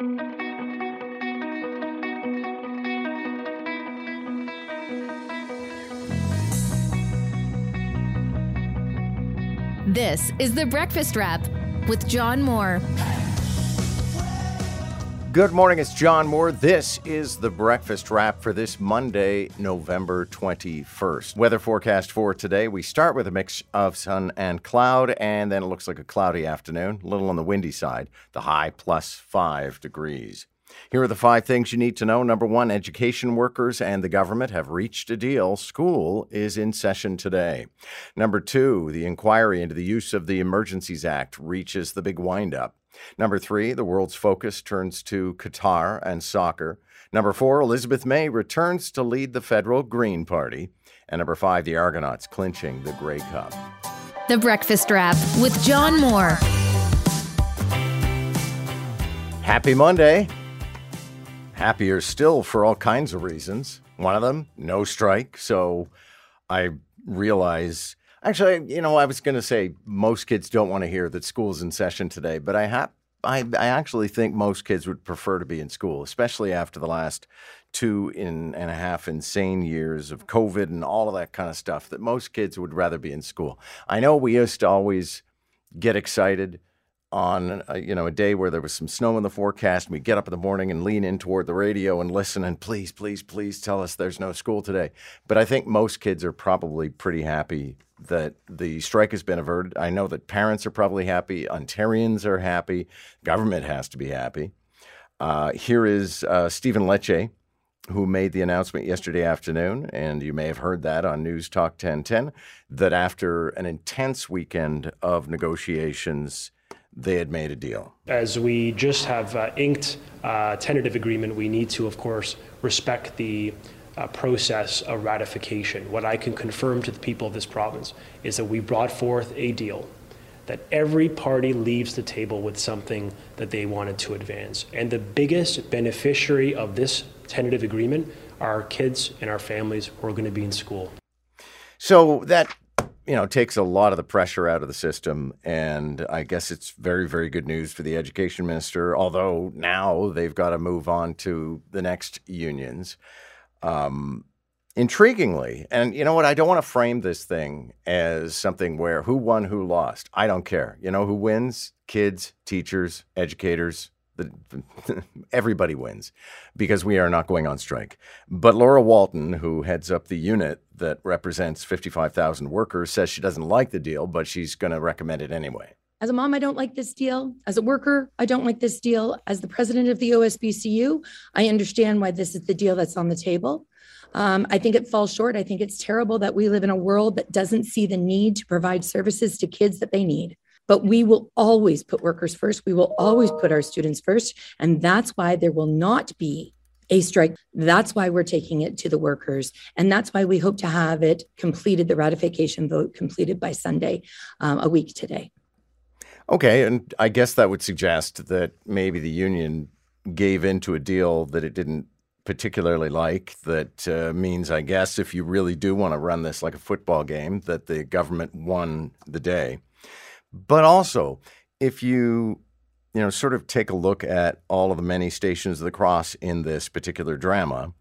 This is The Breakfast Wrap with John Moore. Good morning, it's John Moore. This is the breakfast wrap for this Monday, November 21st. Weather forecast for today we start with a mix of sun and cloud, and then it looks like a cloudy afternoon, a little on the windy side, the high plus five degrees. Here are the five things you need to know. Number one, education workers and the government have reached a deal. School is in session today. Number two, the inquiry into the use of the Emergencies Act reaches the big windup. Number three, the world's focus turns to Qatar and soccer. Number four, Elizabeth May returns to lead the federal Green Party. And number five, the Argonauts clinching the Grey Cup. The Breakfast Wrap with John Moore. Happy Monday. Happier still for all kinds of reasons. One of them, no strike. So I realize Actually, you know, I was going to say most kids don't want to hear that school's in session today, but I have. I, I actually think most kids would prefer to be in school, especially after the last two in and a half insane years of COVID and all of that kind of stuff. That most kids would rather be in school. I know we used to always get excited on a, you know a day where there was some snow in the forecast and we get up in the morning and lean in toward the radio and listen and please please please tell us there's no school today but i think most kids are probably pretty happy that the strike has been averted. I know that parents are probably happy, Ontarians are happy, government has to be happy. Uh, here is uh, Stephen Lecce, who made the announcement yesterday afternoon, and you may have heard that on News Talk 1010, that after an intense weekend of negotiations, they had made a deal. As we just have uh, inked a tentative agreement, we need to, of course, respect the uh, process of ratification. What I can confirm to the people of this province is that we brought forth a deal that every party leaves the table with something that they wanted to advance. And the biggest beneficiary of this tentative agreement are our kids and our families who are going to be in school. So that you know takes a lot of the pressure out of the system and i guess it's very very good news for the education minister although now they've got to move on to the next unions um, intriguingly, and you know what? I don't want to frame this thing as something where who won, who lost. I don't care. You know who wins? Kids, teachers, educators. The, everybody wins because we are not going on strike. But Laura Walton, who heads up the unit that represents 55,000 workers, says she doesn't like the deal, but she's going to recommend it anyway. As a mom, I don't like this deal. As a worker, I don't like this deal. As the president of the OSBCU, I understand why this is the deal that's on the table. Um, I think it falls short. I think it's terrible that we live in a world that doesn't see the need to provide services to kids that they need. But we will always put workers first. We will always put our students first. And that's why there will not be a strike. That's why we're taking it to the workers. And that's why we hope to have it completed, the ratification vote completed by Sunday, um, a week today. Okay, and I guess that would suggest that maybe the union gave into a deal that it didn't particularly like. That uh, means, I guess, if you really do want to run this like a football game, that the government won the day. But also, if you you know sort of take a look at all of the many stations of the cross in this particular drama,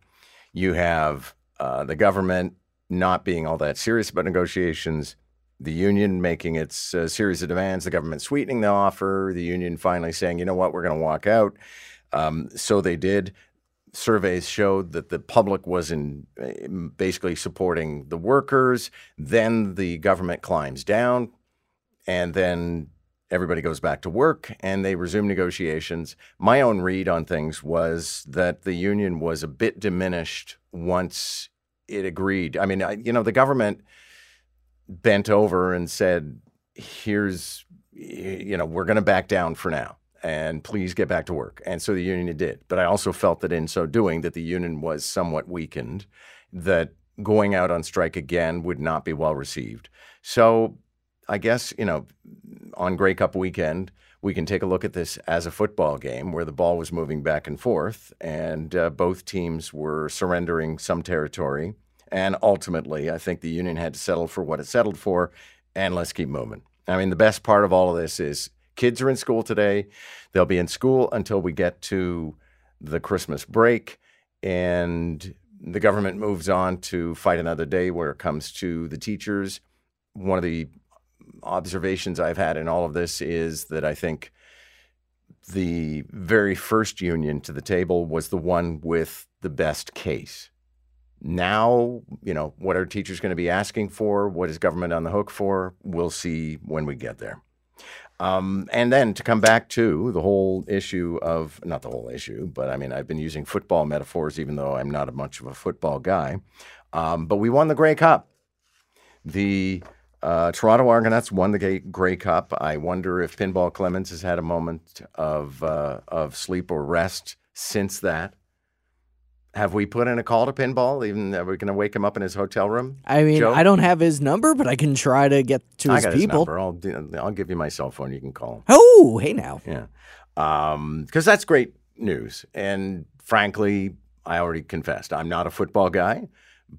you have uh, the government not being all that serious about negotiations the union making its uh, series of demands, the government sweetening the offer, the union finally saying, you know what, we're going to walk out. Um, so they did. Surveys showed that the public was in uh, basically supporting the workers. Then the government climbs down, and then everybody goes back to work and they resume negotiations. My own read on things was that the union was a bit diminished once it agreed. I mean, I, you know, the government bent over and said, "Here's, you know, we're going to back down for now." and please get back to work. And so the union did. But I also felt that in so doing, that the union was somewhat weakened, that going out on strike again would not be well received. So I guess, you know, on Grey Cup weekend, we can take a look at this as a football game where the ball was moving back and forth, and uh, both teams were surrendering some territory. And ultimately, I think the union had to settle for what it settled for, and let's keep moving. I mean, the best part of all of this is Kids are in school today. They'll be in school until we get to the Christmas break. And the government moves on to fight another day where it comes to the teachers. One of the observations I've had in all of this is that I think the very first union to the table was the one with the best case. Now, you know, what are teachers going to be asking for? What is government on the hook for? We'll see when we get there. Um, and then to come back to the whole issue of not the whole issue, but I mean, I've been using football metaphors, even though I'm not a much of a football guy. Um, but we won the Grey Cup. The uh, Toronto Argonauts won the Grey Cup. I wonder if Pinball Clemens has had a moment of uh, of sleep or rest since that. Have we put in a call to Pinball? Even are we going to wake him up in his hotel room? I mean, Joe? I don't have his number, but I can try to get to I his got his people. number. I'll I'll give you my cell phone. You can call him. Oh, hey now. Yeah, because um, that's great news. And frankly, I already confessed I'm not a football guy,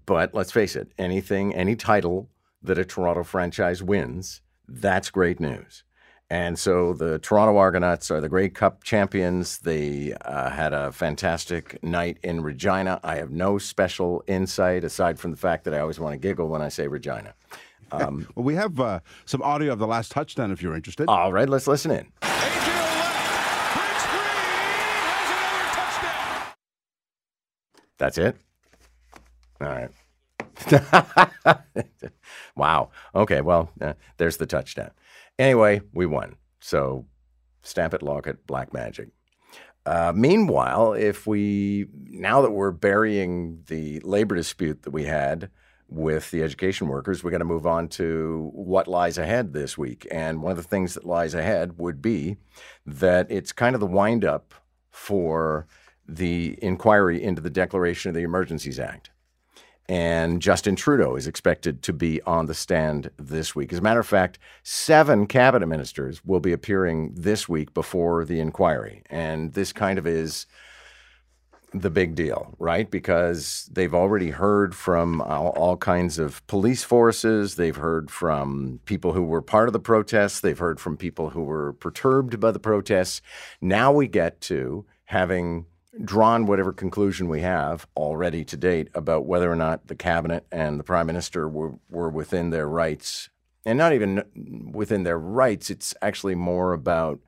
but let's face it, anything, any title that a Toronto franchise wins, that's great news. And so the Toronto Argonauts are the Grey Cup champions. They uh, had a fantastic night in Regina. I have no special insight aside from the fact that I always want to giggle when I say Regina. Um, well, we have uh, some audio of the last touchdown if you're interested. All right, let's listen in. That's it? All right. wow. Okay. Well, uh, there's the touchdown. Anyway, we won. So stamp it, lock it, black magic. Uh, meanwhile, if we now that we're burying the labor dispute that we had with the education workers, we're going to move on to what lies ahead this week. And one of the things that lies ahead would be that it's kind of the windup for the inquiry into the declaration of the Emergencies Act. And Justin Trudeau is expected to be on the stand this week. As a matter of fact, seven cabinet ministers will be appearing this week before the inquiry. And this kind of is the big deal, right? Because they've already heard from all, all, kinds of police forces. They've heard from people who were part of the protests. They've heard from people who were perturbed by the protests. Now we get to having drawn whatever conclusion we have already to date about whether or not the cabinet and the prime minister were, were within their rights. And not even within their rights, it's actually more about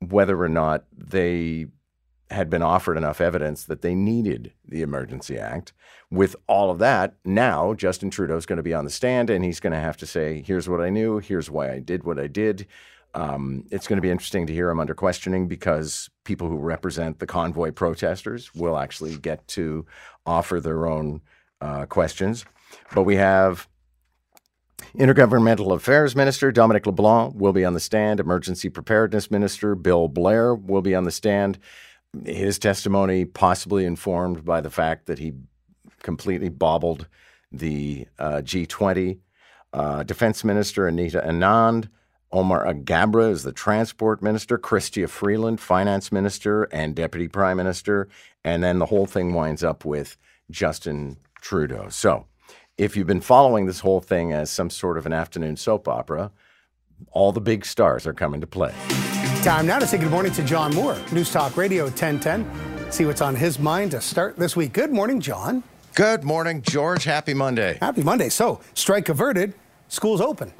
whether or not they had been offered enough evidence that they needed the Emergency Act. With all of that, now Justin Trudeau is going to be on the stand and he's going to have to say, here's what I knew, here's why I did what I did. Um, it's going to be interesting to hear him under questioning because people who represent the convoy protesters will actually get to offer their own uh, questions. But we have Intergovernmental Affairs Minister Dominic LeBlanc will be on the stand. Emergency Preparedness Minister Bill Blair will be on the stand. His testimony possibly informed by the fact that he completely bobbled the uh, G20. Uh, Defense Minister Anita Anand Omar Alghabra is the transport minister, Chrystia Freeland, finance minister and deputy prime minister, and then the whole thing winds up with Justin Trudeau. So, if you've been following this whole thing as some sort of an afternoon soap opera, all the big stars are coming to play. Time now to say good morning to John Moore, News Talk Radio 1010. See what's on his mind to start this week. Good morning, John. Good morning, George. Happy Monday. Happy Monday. So, strike averted, schools open.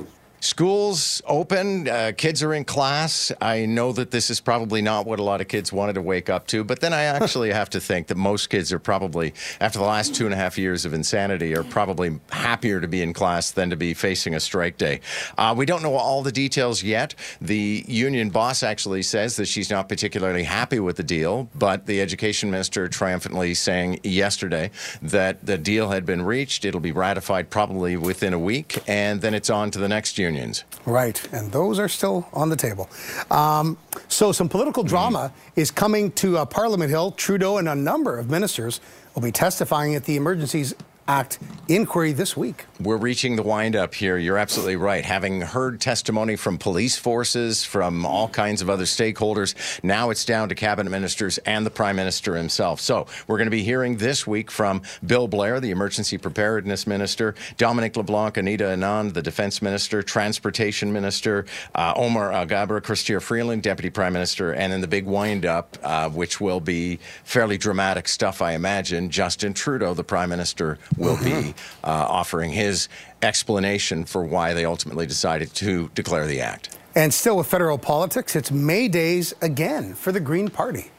Schools open, uh, kids are in class. I know that this is probably not what a lot of kids wanted to wake up to, but then I actually have to think that most kids are probably, after the last two and a half years of insanity, are probably happier to be in class than to be facing a strike day. Uh, we don't know all the details yet. The union boss actually says that she's not particularly happy with the deal, but the education minister triumphantly saying yesterday that the deal had been reached. It'll be ratified probably within a week, and then it's on to the next union unions. Right, and those are still on the table. Um, so, some political mm-hmm. drama mm. is coming to uh, Parliament Hill. Trudeau and a number of ministers will be testifying at the Emergencies Act inquiry this week. We're reaching the windup here. You're absolutely right. Having heard testimony from police forces, from all kinds of other stakeholders, now it's down to cabinet ministers and the prime minister himself. So we're going to be hearing this week from Bill Blair, the emergency preparedness minister, Dominic LeBlanc, Anita Anand, the defense minister, transportation minister, uh, Omar Alghabra, Chrystia Freeland, deputy prime minister, and then the big windup, uh, which will be fairly dramatic stuff, I imagine. Justin Trudeau, the prime minister, will be uh, offering his explanation for why they ultimately decided to declare the act. And still with federal politics, it's May days again for the Green Party.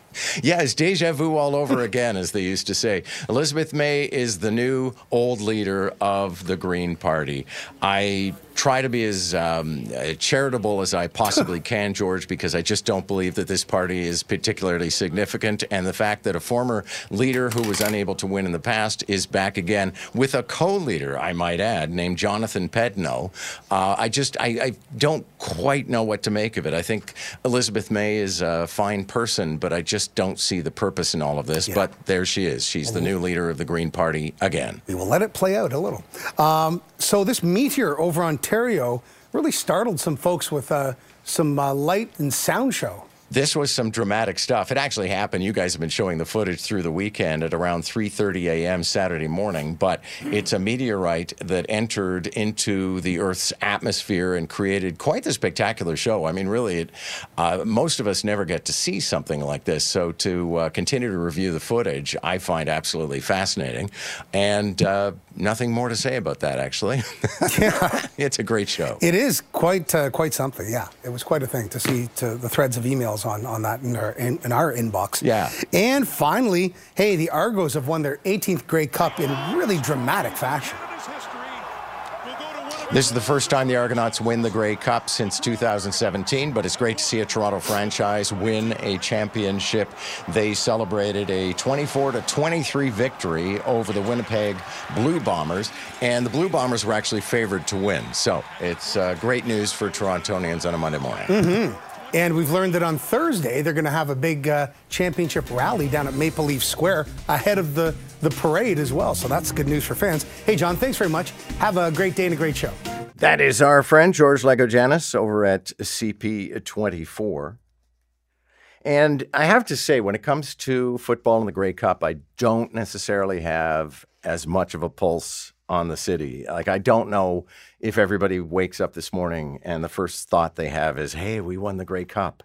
Yeah, it's deja vu all over again, as they used to say. Elizabeth May is the new old leader of the Green Party. I try to be as um, charitable as I possibly can, George, because I just don't believe that this party is particularly significant. And the fact that a former leader who was unable to win in the past is back again with a co leader, I might add, named Jonathan Pedneault. Uh, I just, I, I, don't quite know what to make of it. I think Elizabeth May is a fine person, but I just don't see the purpose in all of this. Yeah. But there she is. She's the new leader of the Green Party again. We will let it play out a little. Um, so, this meteor over on Ontario really startled some folks with uh, some uh, light and sound show. This was some dramatic stuff. It actually happened. You guys have been showing the footage through the weekend at around 3:30 a.m. Saturday morning, but it's a meteorite that entered into the Earth's atmosphere and created quite the spectacular show. I mean, really, it, uh, most of us never get to see something like this. So to uh, continue to review the footage, I find absolutely fascinating, and uh, nothing more to say about that. Actually, yeah, it's a great show. It is quite uh, quite something. Yeah, it was quite a thing to see to the threads of emails on, on that in our, in, in our inbox. Yeah. And finally, hey, the Argos have won their 18th Grey Cup in really dramatic fashion. This is the first time the Argonauts win the Grey Cup since 2017, but it's great to see a Toronto franchise win a championship. They celebrated a 24 to 23 victory over the Winnipeg Blue Bombers, and the Blue Bombers were actually favored to win. So it's uh, great news for Torontonians on a Monday morning. Mm-hmm. And we've learned that on Thursday, they're going to have a big uh, championship rally down at Maple Leaf Square ahead of the, the parade as well. So that's good news for fans. Hey, John, thanks very much. Have a great day and a great show. That is our friend George Lagogianes over at CP24. And I have to say, when it comes to football and the Grey Cup, I don't necessarily have as much of a pulse on the city. Like, I don't know if everybody wakes up this morning and the first thought they have is, hey, we won the Grey Cup.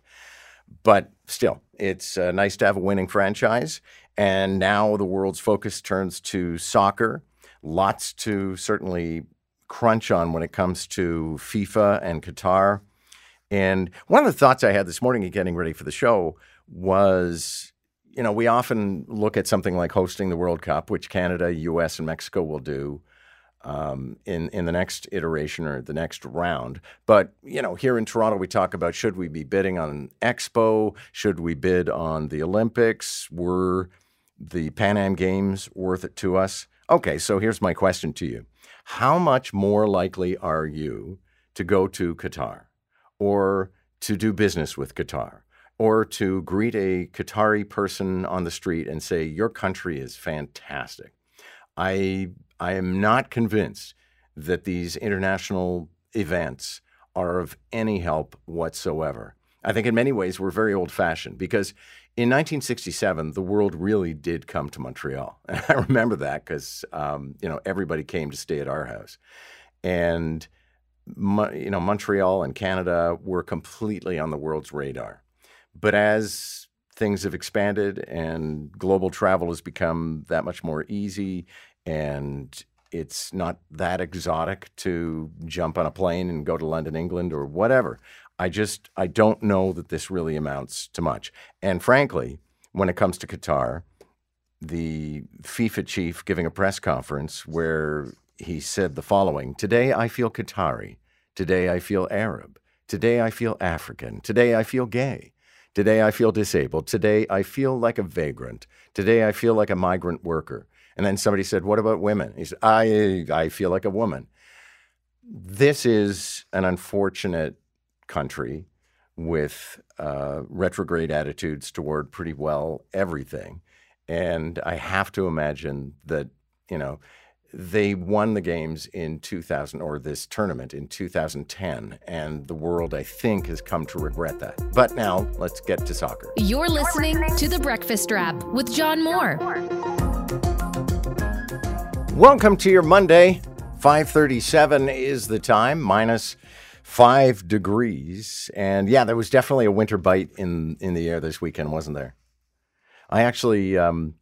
But still, it's uh, nice to have a winning franchise. And now the world's focus turns to soccer. Lots to certainly crunch on when it comes to FIFA and Qatar. And one of the thoughts I had this morning getting ready for the show was you know, we often look at something like hosting the World Cup, which Canada, US, and Mexico will do um, in in the next iteration or the next round. But you know, here in Toronto, we talk about should we be bidding on an Expo? Should we bid on the Olympics? Were the Pan Am Games worth it to us? Okay, so here's my question to you: How much more likely are you to go to Qatar, or to do business with Qatar? Or to greet a Qatari person on the street and say, Your country is fantastic. I I am not convinced that these international events are of any help whatsoever. I think in many ways we're very old fashioned because in 1967 the world really did come to Montreal, and I remember that because um, you know everybody came to stay at our house, and you know Montreal and Canada were completely on the world's radar. But as things have expanded and global travel has become that much more easy and it's not that exotic to jump on a plane and go to London, England, or whatever. I just I don't know that this really amounts to much. And frankly, when it comes to Qatar, the FIFA chief giving a press conference where he said the following: "Today I feel Qatari. Today I feel Arab. Today I feel African. Today I feel gay. Today I feel disabled. Today I feel like a vagrant. Today I feel like a migrant worker." And then somebody said, What about women? He said, I, I feel like a woman. This is an unfortunate country with uh, retrograde attitudes toward pretty well everything. And I have to imagine that, you know, they won the games in 2000 or this tournament in 2010 and the world i think has come to regret that but now let's get to soccer You're listening to The Breakfast Wrap with John Moore. Welcome to your monday 537 is the time minus five degrees and yeah there was definitely a winter bite in in the air this weekend wasn't there i actually um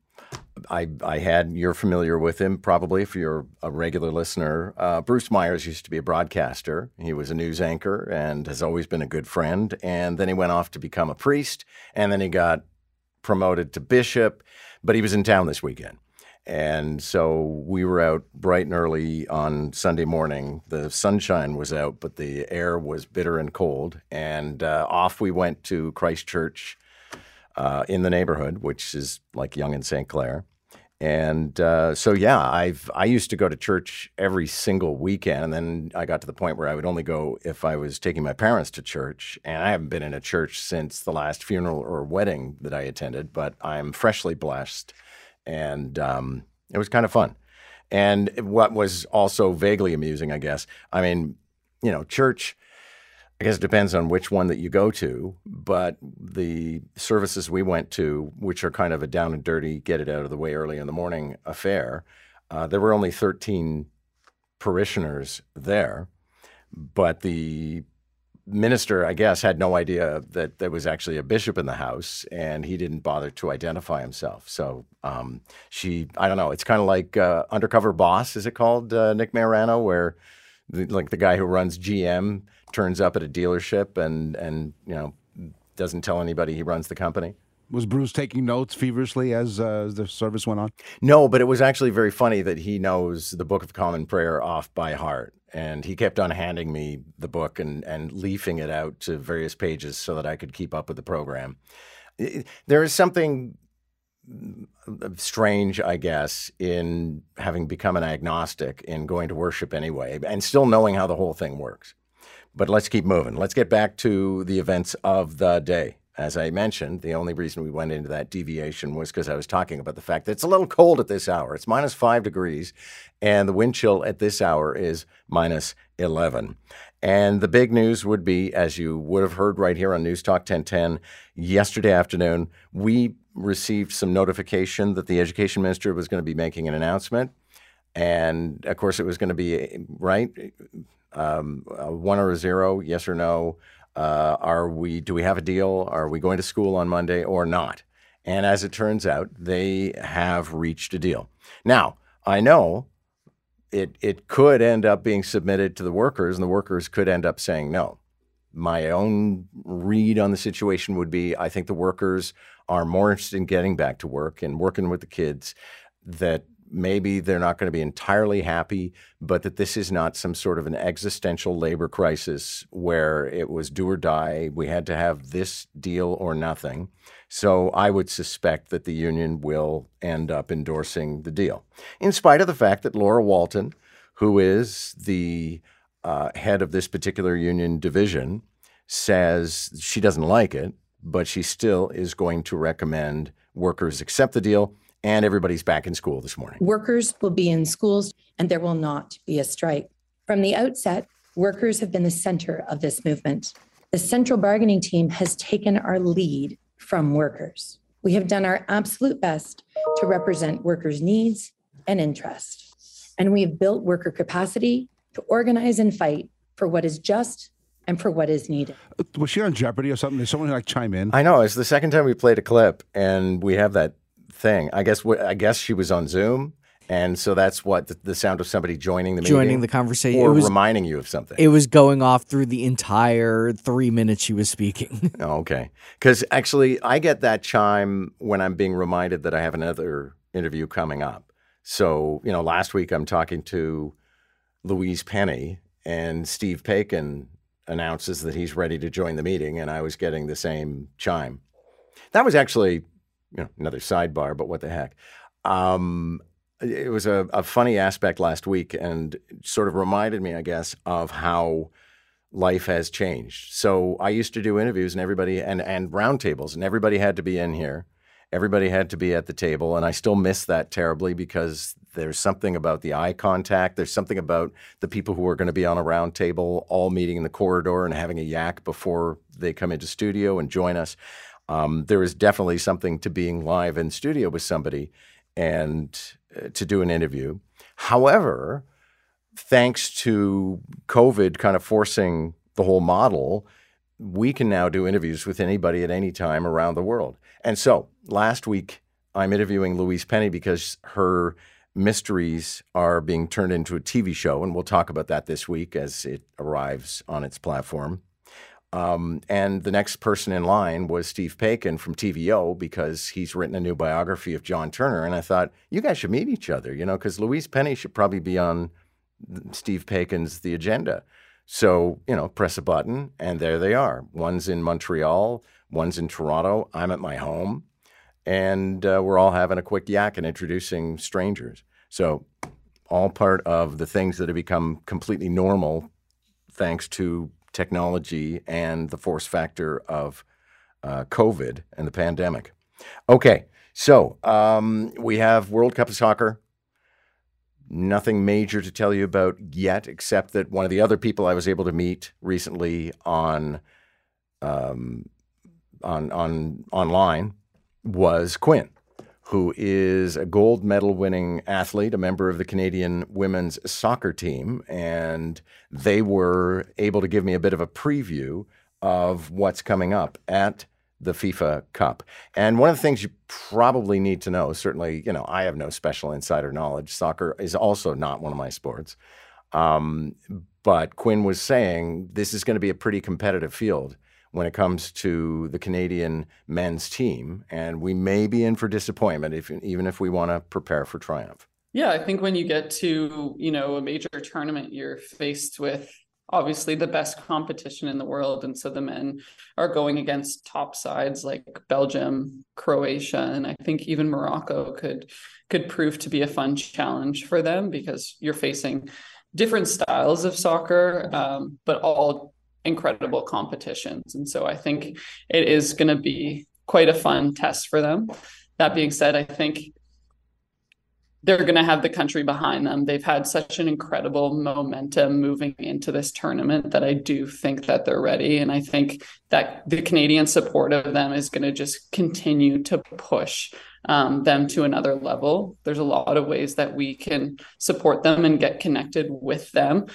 I, I had, you're familiar with him probably if you're a regular listener. Uh, Bruce Myers used to be a broadcaster. He was a news anchor and has always been a good friend. And then he went off to become a priest. And then he got promoted to bishop, but he was in town this weekend. And so we were out bright and early on Sunday morning. The sunshine was out, but the air was bitter and cold. And uh, off we went to Christ Church uh, in the neighborhood, which is like Yonge and St. Clair. And uh, so, yeah, I've I used to go to church every single weekend, and then I got to the point where I would only go if I was taking my parents to church. And I haven't been in a church since the last funeral or wedding that I attended, but I'm freshly blessed, and um, it was kind of fun. And what was also vaguely amusing, I guess, I mean, you know, church. I guess it depends on which one that you go to, but the services we went to, which are kind of a down and dirty, get it out of the way early in the morning affair, uh, there were only 13 parishioners there, but the minister, I guess, had no idea that there was actually a bishop in the house, and he didn't bother to identify himself. So um, she, I don't know, it's kind of like uh, Undercover Boss, is it called, uh, Nick Marano, where the, like the guy who runs GM turns up at a dealership and and you know doesn't tell anybody he runs the company. Was Bruce taking notes feverishly as, uh, as the service went on? No, but it was actually very funny that he knows the Book of Common Prayer off by heart. And he kept on handing me the book and, and leafing it out to various pages so that I could keep up with the program. There is something strange, I guess, in having become an agnostic in going to worship anyway and still knowing how the whole thing works. But let's keep moving. Let's get back to the events of the day. As I mentioned, the only reason we went into that deviation was because I was talking about the fact that it's a little cold at this hour. It's minus five degrees, and the wind chill at this hour is minus 11. And the big news would be, as you would have heard right here on News Talk 1010 yesterday afternoon, we received some notification that the education minister was going to be making an announcement. And of course, it was going to be, right? um, a one or a zero, yes or no. Uh, are we? Do we have a deal? Are we going to school on Monday or not? And as it turns out, they have reached a deal. Now I know it it could end up being submitted to the workers, and the workers could end up saying no. My own read on the situation would be: I think the workers are more interested in getting back to work and working with the kids. That maybe they're not going to be entirely happy, but that this is not some sort of an existential labor crisis where it was do or die. We had to have this deal or nothing. So I would suspect that the union will end up endorsing the deal, in spite of the fact that Laura Walton, who is the uh, head of this particular union division, says she doesn't like it, but she still is going to recommend workers accept the deal and everybody's back in school this morning. Workers will be in schools and there will not be a strike. From the outset, workers have been the center of this movement. The central bargaining team has taken our lead from workers. We have done our absolute best to represent workers' needs and interests. And we have built worker capacity to organize and fight for what is just and for what is needed. Was she on Jeopardy or something? Did someone like chime in? I know it's the second time we played a clip, and we have that thing. I guess I guess she was on Zoom, and so that's what the, the sound of somebody joining the meeting, Joining the conversation. or It was- reminding you of something. It was going off through the entire three minutes she was speaking. Oh, okay. Because actually, I get that chime when I'm being reminded that I have another interview coming up. So, you know, last week I'm talking to Louise Penny, and Steve Paikin announces that he's ready to join the meeting, and I was getting the same chime. That was actually, you know, another sidebar, but what the heck. Um, it was a, a funny aspect last week and sort of reminded me, I guess, of how life has changed. So I used to do interviews and everybody and and roundtables and everybody had to be in here Everybody had to be at the table, and I still miss that terribly because there's something about the eye contact. There's something about the people who are going to be on a round table, all meeting in the corridor and having a yak before they come into studio and join us. Um, there is definitely something to being live in studio with somebody and uh, to do an interview. However, thanks to COVID kind of forcing the whole model, we can now do interviews with anybody at any time around the world. And so last week, I'm interviewing Louise Penny because her mysteries are being turned into a TV show, and we'll talk about that this week as it arrives on its platform. Um, and the next person in line was Steve Paikin from TVO because he's written a new biography of John Turner. And I thought, you guys should meet each other, you know, because Louise Penny should probably be on Steve Paikin's The Agenda. So, you know, press a button and there they are. One's in Montreal, one's in Toronto. I'm at my home. And uh, we're all having a quick yak and introducing strangers. So, all part of the things that have become completely normal thanks to technology and the force factor of uh, COVID and the pandemic. Okay, so um, we have World Cup of Soccer. Nothing major to tell you about yet, except that one of the other people I was able to meet recently on um, on on online was Quinn who is a gold medal winning athlete, a member of the Canadian women's soccer team. And they were able to give me a bit of a preview of what's coming up at the FIFA Cup. And one of the things you probably need to know, certainly, you know, I have no special insider knowledge. Soccer is also not one of my sports. Um, but Quinn was saying this is going to be a pretty competitive field when it comes to the Canadian men's team, and we may be in for disappointment if, even if we want to prepare for triumph. Yeah, I think when you get to you know a major tournament, you're faced with obviously the best competition in the world, and so the men are going against top sides like Belgium, Croatia, and I think even Morocco could could prove to be a fun challenge for them because you're facing different styles of soccer, um, but all incredible competitions. And so I think it is going to be quite a fun test for them. That being said, I think they're going to have the country behind them. They've had such an incredible momentum moving into this tournament that I do think that they're ready. And I think that the Canadian support of them is going to just continue to push um, them to another level. There's a lot of ways that we can support them and get connected with them.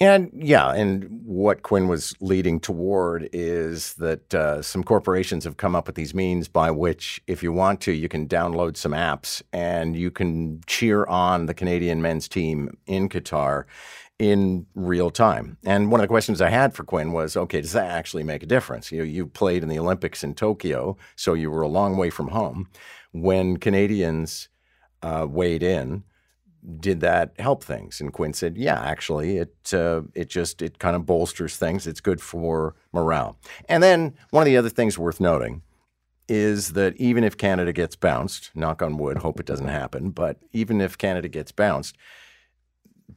And yeah, and what Quinn was leading toward is that uh, some corporations have come up with these means by which, if you want to, you can download some apps and you can cheer on the Canadian men's team in Qatar in real time. And one of the questions I had for Quinn was, okay, does that actually make a difference? You know, you played in the Olympics in Tokyo, so you were a long way from home. When Canadians uh, weighed in, did that help things? And Quinn said, yeah, actually, it uh, it just it kind of bolsters things. It's good for morale. And then one of the other things worth noting is that even if Canada gets bounced, knock on wood, hope it doesn't happen, but even if Canada gets bounced,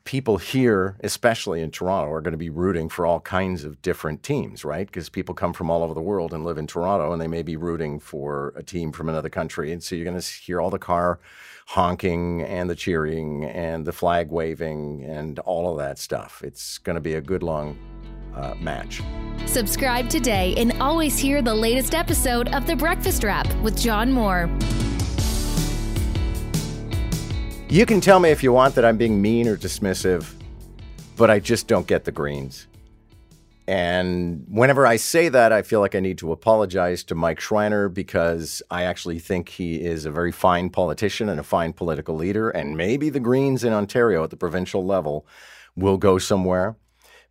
people here, especially in Toronto, are going to be rooting for all kinds of different teams, right? Because people come from all over the world and live in Toronto, and they may be rooting for a team from another country. And so you're going to hear all the car honking and the cheering and the flag waving and all of that stuff. It's going to be a good long uh, match. Subscribe today and always hear the latest episode of The Breakfast Wrap with John Moore. You can tell me if you want that I'm being mean or dismissive, but I just don't get the Greens. And whenever I say that, I feel like I need to apologize to Mike Schreiner because I actually think he is a very fine politician and a fine political leader. And maybe the Greens in Ontario at the provincial level will go somewhere.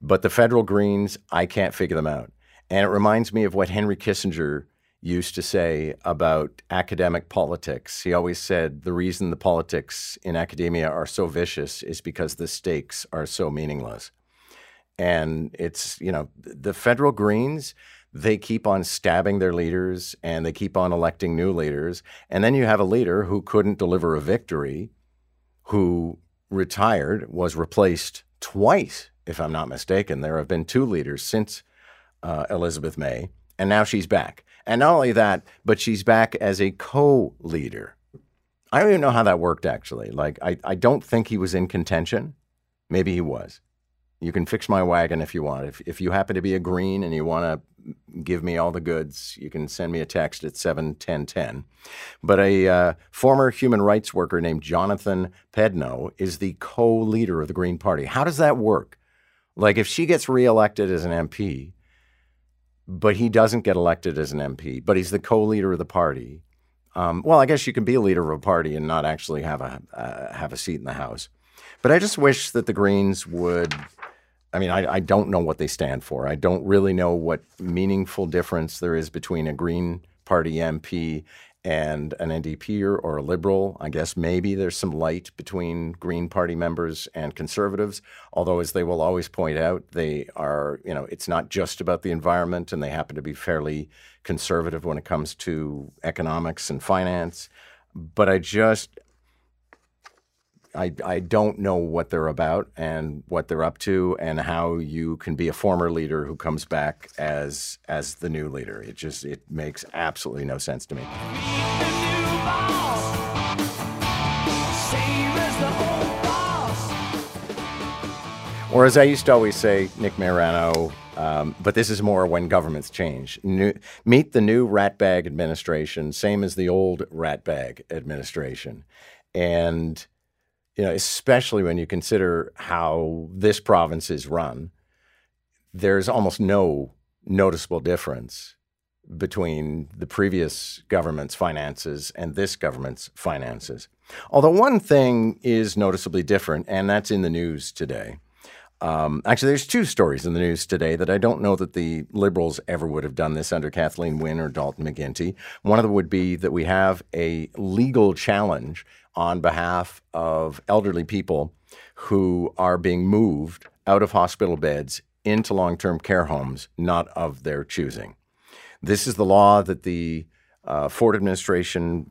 But the federal Greens, I can't figure them out. And it reminds me of what Henry Kissinger used to say about academic politics. He always said the reason the politics in academia are so vicious is because the stakes are so meaningless. And it's, you know, the federal Greens, they keep on stabbing their leaders and they keep on electing new leaders. And then you have a leader who couldn't deliver a victory, who retired, was replaced twice, if I'm not mistaken. There have been two leaders since uh, Elizabeth May, and now she's back. And not only that, but she's back as a co leader. I don't even know how that worked, actually. Like, I, I don't think he was in contention. Maybe he was. You can fix my wagon if you want. If, if you happen to be a green and you want to give me all the goods, you can send me a text at 71010. But a uh, former human rights worker named Jonathan Pedneault is the co leader of the Green Party. How does that work? Like, if she gets reelected as an MP, but he doesn't get elected as an MP, but he's the co leader of the party. Um, well, I guess you can be a leader of a party and not actually have a uh, have a seat in the House. But I just wish that the Greens would I mean, I, I, don't know what they stand for. I don't really know what meaningful difference there is between a Green Party MP and an NDP or, or a Liberal. I guess maybe there's some light between Green Party members and Conservatives. Although, as they will always point out, they are, you know, it's not just about the environment, and they happen to be fairly conservative when it comes to economics and finance. But I just, I, I don't know what they're about and what they're up to and how you can be a former leader who comes back as as the new leader. It just it makes absolutely no sense to me. Or as I used to always say, Nick Marano, um, but this is more when governments change. New, meet the new ratbag administration, same as the old ratbag administration. And you know, especially when you consider how this province is run, there's almost no noticeable difference between the previous government's finances and this government's finances. Although one thing is noticeably different, and that's in the news today. Um, actually, there's two stories in the news today that I don't know that the Liberals ever would have done this under Kathleen Wynne or Dalton McGuinty. One of them would be that we have a legal challenge on behalf of elderly people who are being moved out of hospital beds into long term care homes, not of their choosing. This is the law that the uh, Ford administration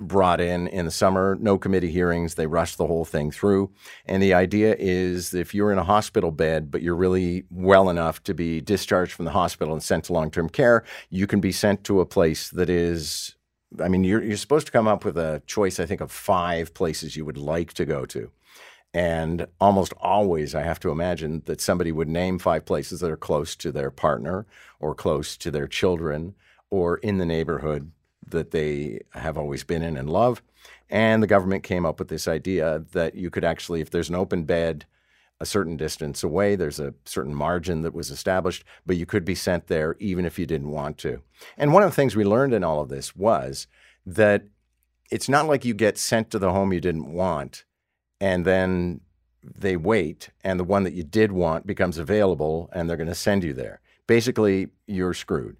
brought in in the summer. No committee hearings. They rushed the whole thing through. And the idea is if you're in a hospital bed, but you're really well enough to be discharged from the hospital and sent to long term care, you can be sent to a place that is I mean, you're, you're supposed to come up with a choice, I think, of five places you would like to go to. And almost always, I have to imagine that somebody would name five places that are close to their partner or close to their children or in the neighborhood that they have always been in and love. And the government came up with this idea that you could actually, if there's an open bed, a certain distance away. There's a certain margin that was established, but you could be sent there even if you didn't want to. And one of the things we learned in all of this was that it's not like you get sent to the home you didn't want and then they wait and the one that you did want becomes available and they're going to send you there. Basically, you're screwed.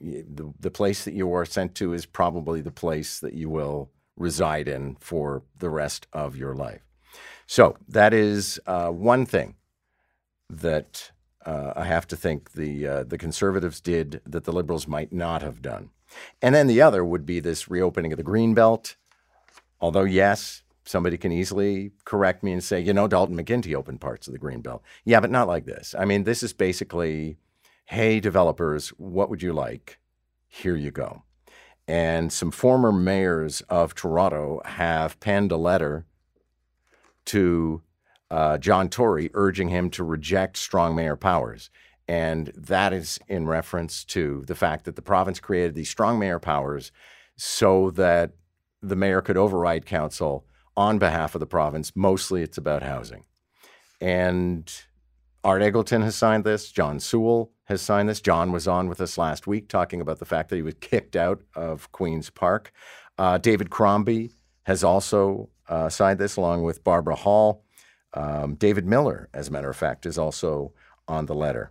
The, the place that you are sent to is probably the place that you will reside in for the rest of your life. So that is uh, one thing that uh, I have to think the uh, the conservatives did that the liberals might not have done, and then the other would be this reopening of the green belt. Although yes, somebody can easily correct me and say, you know, Dalton McGuinty opened parts of the green belt. Yeah, but not like this. I mean, this is basically, hey, developers, what would you like? Here you go. And some former mayors of Toronto have penned a letter to uh, John Tory, urging him to reject strong mayor powers. And that is in reference to the fact that the province created these strong mayor powers so that the mayor could override council on behalf of the province. Mostly it's about housing. And Art Eggleton has signed this. John Sewell has signed this. John was on with us last week talking about the fact that he was kicked out of Queen's Park. Uh, David Crombie has also uh, signed this along with Barbara Hall. Um, David Miller, as a matter of fact, is also on the letter.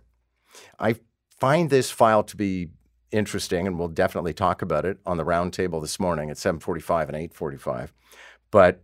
I find this file to be interesting, and we'll definitely talk about it on the roundtable this morning at 7:45 and 8:45. But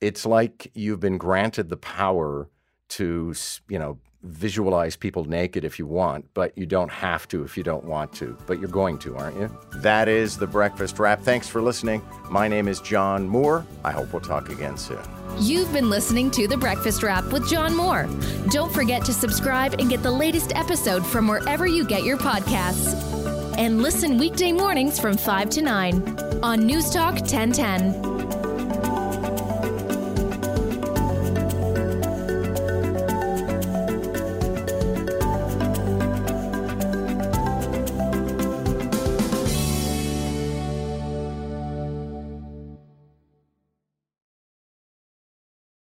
it's like you've been granted the power to, you know, visualize people naked if you want, but you don't have to if you don't want to. But you're going to, aren't you? That is the breakfast wrap. Thanks for listening. My name is John Moore. I hope we'll talk again soon. You've been listening to The Breakfast Wrap with John Moore. Don't forget to subscribe and get the latest episode from wherever you get your podcasts. and listen weekday mornings from 5 to 9 on News Talk 1010.